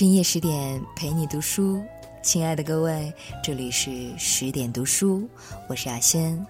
深夜十点陪你读书，亲爱的各位，这里是十点读书，我是阿仙，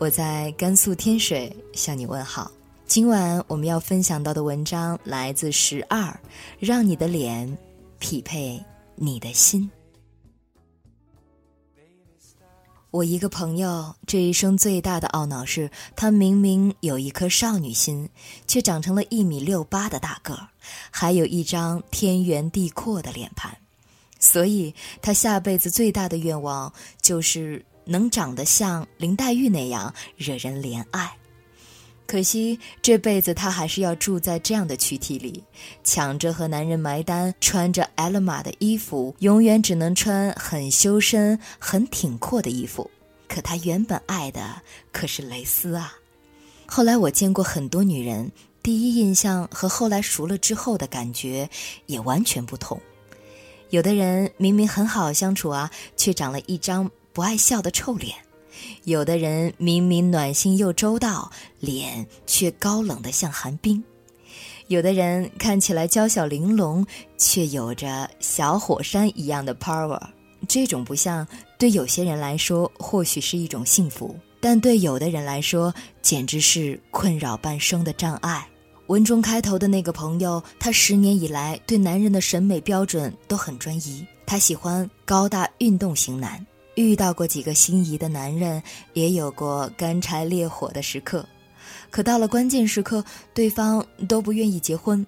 我在甘肃天水向你问好。今晚我们要分享到的文章来自十二，让你的脸匹配你的心。我一个朋友这一生最大的懊恼是，他明明有一颗少女心，却长成了一米六八的大个儿，还有一张天圆地阔的脸盘，所以他下辈子最大的愿望就是能长得像林黛玉那样惹人怜爱。可惜这辈子她还是要住在这样的躯体里，抢着和男人埋单，穿着艾勒玛的衣服，永远只能穿很修身、很挺阔的衣服。可他原本爱的可是蕾丝啊！后来我见过很多女人，第一印象和后来熟了之后的感觉也完全不同。有的人明明很好相处啊，却长了一张不爱笑的臭脸。有的人明明暖心又周到，脸却高冷的像寒冰；有的人看起来娇小玲珑，却有着小火山一样的 power。这种不像，对有些人来说或许是一种幸福，但对有的人来说，简直是困扰半生的障碍。文中开头的那个朋友，他十年以来对男人的审美标准都很专一，他喜欢高大运动型男。遇到过几个心仪的男人，也有过干柴烈火的时刻，可到了关键时刻，对方都不愿意结婚，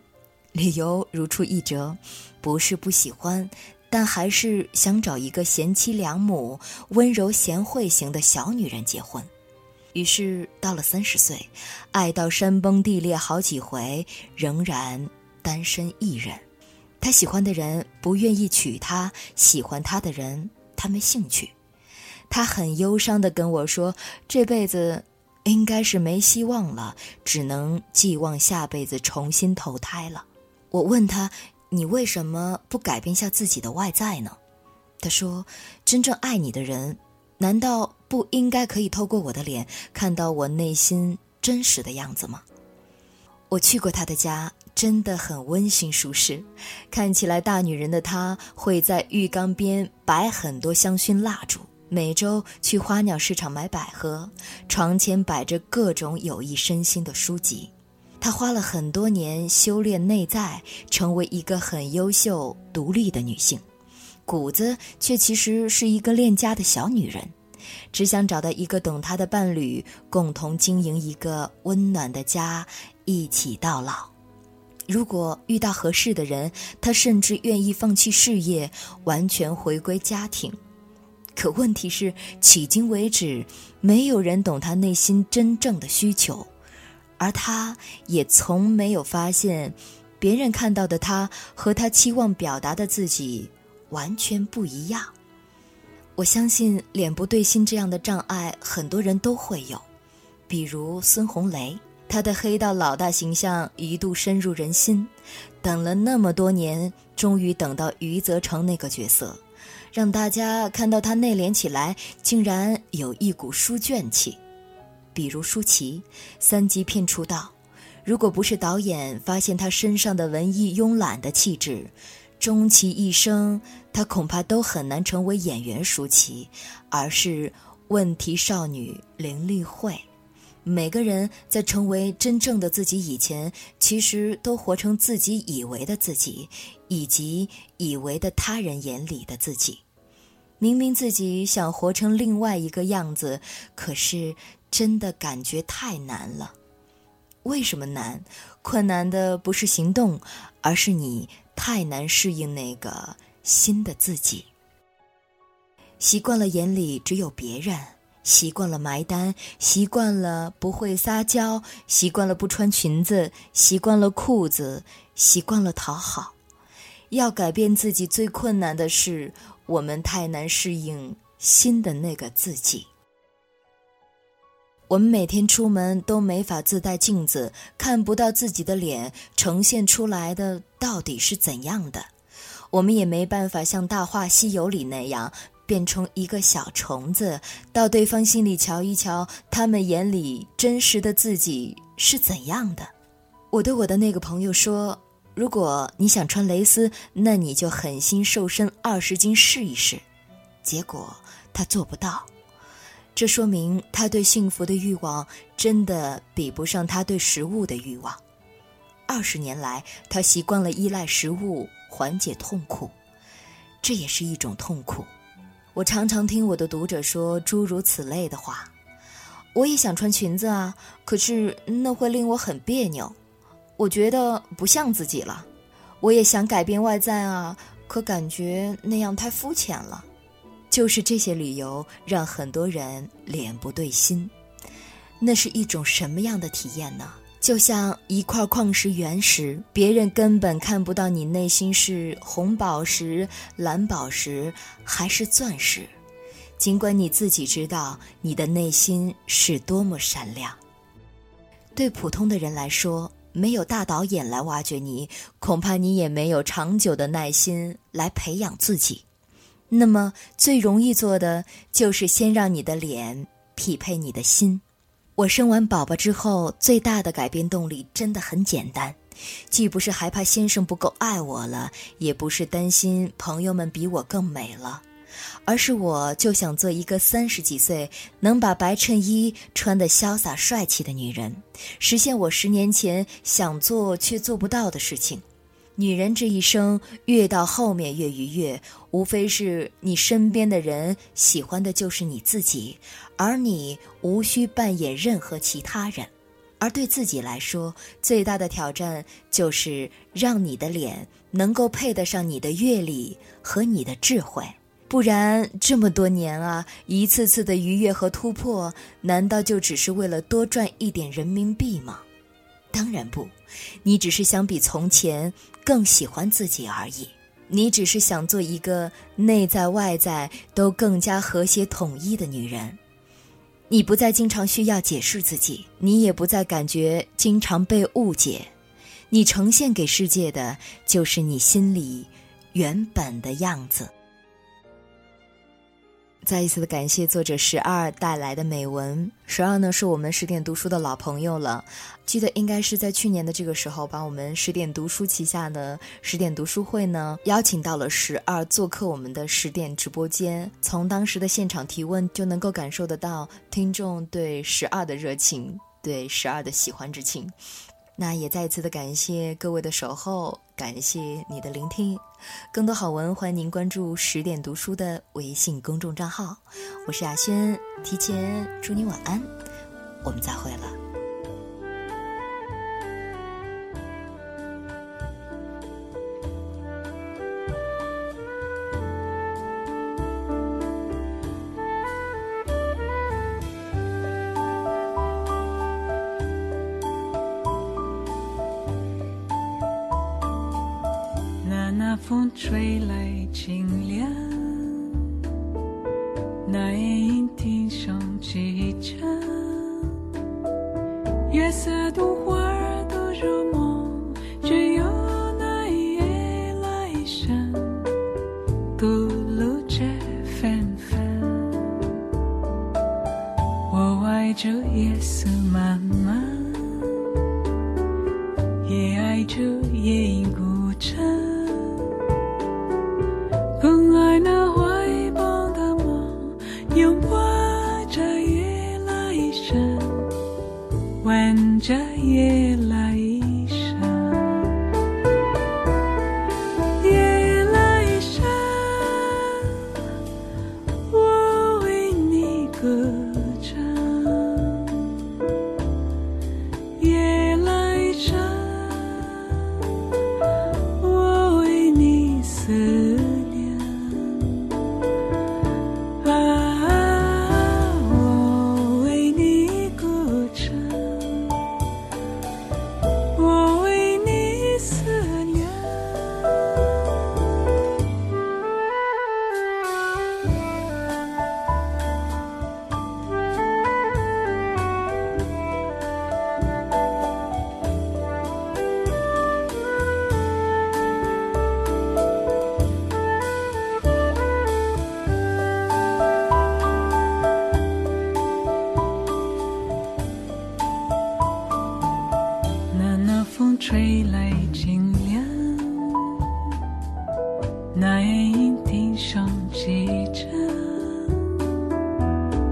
理由如出一辙，不是不喜欢，但还是想找一个贤妻良母、温柔贤惠型的小女人结婚。于是到了三十岁，爱到山崩地裂好几回，仍然单身一人。他喜欢的人不愿意娶她，喜欢他的人他没兴趣。他很忧伤地跟我说：“这辈子应该是没希望了，只能寄望下辈子重新投胎了。”我问他：“你为什么不改变下自己的外在呢？”他说：“真正爱你的人，难道不应该可以透过我的脸看到我内心真实的样子吗？”我去过他的家，真的很温馨舒适。看起来大女人的她会在浴缸边摆很多香薰蜡烛。每周去花鸟市场买百合，床前摆着各种有益身心的书籍。她花了很多年修炼内在，成为一个很优秀、独立的女性，骨子却其实是一个恋家的小女人，只想找到一个懂她的伴侣，共同经营一个温暖的家，一起到老。如果遇到合适的人，她甚至愿意放弃事业，完全回归家庭。可问题是，迄今为止，没有人懂他内心真正的需求，而他也从没有发现，别人看到的他和他期望表达的自己完全不一样。我相信脸不对心这样的障碍，很多人都会有，比如孙红雷，他的黑道老大形象一度深入人心，等了那么多年，终于等到余则成那个角色。让大家看到他内敛起来，竟然有一股书卷气，比如舒淇，三级片出道，如果不是导演发现他身上的文艺慵懒的气质，终其一生，他恐怕都很难成为演员舒淇，而是问题少女林丽慧。每个人在成为真正的自己以前，其实都活成自己以为的自己，以及以为的他人眼里的自己。明明自己想活成另外一个样子，可是真的感觉太难了。为什么难？困难的不是行动，而是你太难适应那个新的自己。习惯了眼里只有别人。习惯了埋单，习惯了不会撒娇，习惯了不穿裙子，习惯了裤子，习惯了讨好。要改变自己最困难的是，我们太难适应新的那个自己。我们每天出门都没法自带镜子，看不到自己的脸呈现出来的到底是怎样的。我们也没办法像《大话西游》里那样。变成一个小虫子，到对方心里瞧一瞧，他们眼里真实的自己是怎样的。我对我的那个朋友说：“如果你想穿蕾丝，那你就狠心瘦身二十斤试一试。结果他做不到，这说明他对幸福的欲望真的比不上他对食物的欲望。二十年来，他习惯了依赖食物缓解痛苦，这也是一种痛苦。我常常听我的读者说诸如此类的话。我也想穿裙子啊，可是那会令我很别扭。我觉得不像自己了，我也想改变外在啊，可感觉那样太肤浅了。就是这些理由让很多人脸不对心。那是一种什么样的体验呢？就像一块矿石原石，别人根本看不到你内心是红宝石、蓝宝石还是钻石，尽管你自己知道你的内心是多么闪亮。对普通的人来说。没有大导演来挖掘你，恐怕你也没有长久的耐心来培养自己。那么，最容易做的就是先让你的脸匹配你的心。我生完宝宝之后，最大的改变动力真的很简单，既不是害怕先生不够爱我了，也不是担心朋友们比我更美了。而是我就想做一个三十几岁能把白衬衣穿得潇洒帅气的女人，实现我十年前想做却做不到的事情。女人这一生越到后面越愉悦，无非是你身边的人喜欢的就是你自己，而你无需扮演任何其他人。而对自己来说，最大的挑战就是让你的脸能够配得上你的阅历和你的智慧。不然，这么多年啊，一次次的愉悦和突破，难道就只是为了多赚一点人民币吗？当然不，你只是想比从前更喜欢自己而已。你只是想做一个内在外在都更加和谐统一的女人。你不再经常需要解释自己，你也不再感觉经常被误解。你呈现给世界的，就是你心里原本的样子。再一次的感谢作者十二带来的美文。十二呢是我们十点读书的老朋友了，记得应该是在去年的这个时候，把我们十点读书旗下的十点读书会呢邀请到了十二做客我们的十点直播间。从当时的现场提问就能够感受得到听众对十二的热情，对十二的喜欢之情。那也再一次的感谢各位的守候，感谢你的聆听。更多好文，欢迎您关注十点读书的微信公众账号。我是雅轩，提前祝你晚安，我们再会了。风吹来清凉，那夜莺啼声齐唱，月色独花儿都入梦，只有那一夜来生，独露着芬芳。我爱这夜色茫茫，也爱这夜莺这夜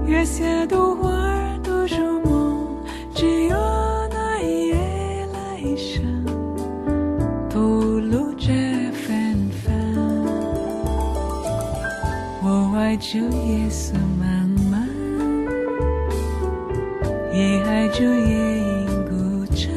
月下独花儿都入梦，只有那一夜来生，吐露着芬芳。我爱这夜色茫茫，也爱这夜莺孤枕，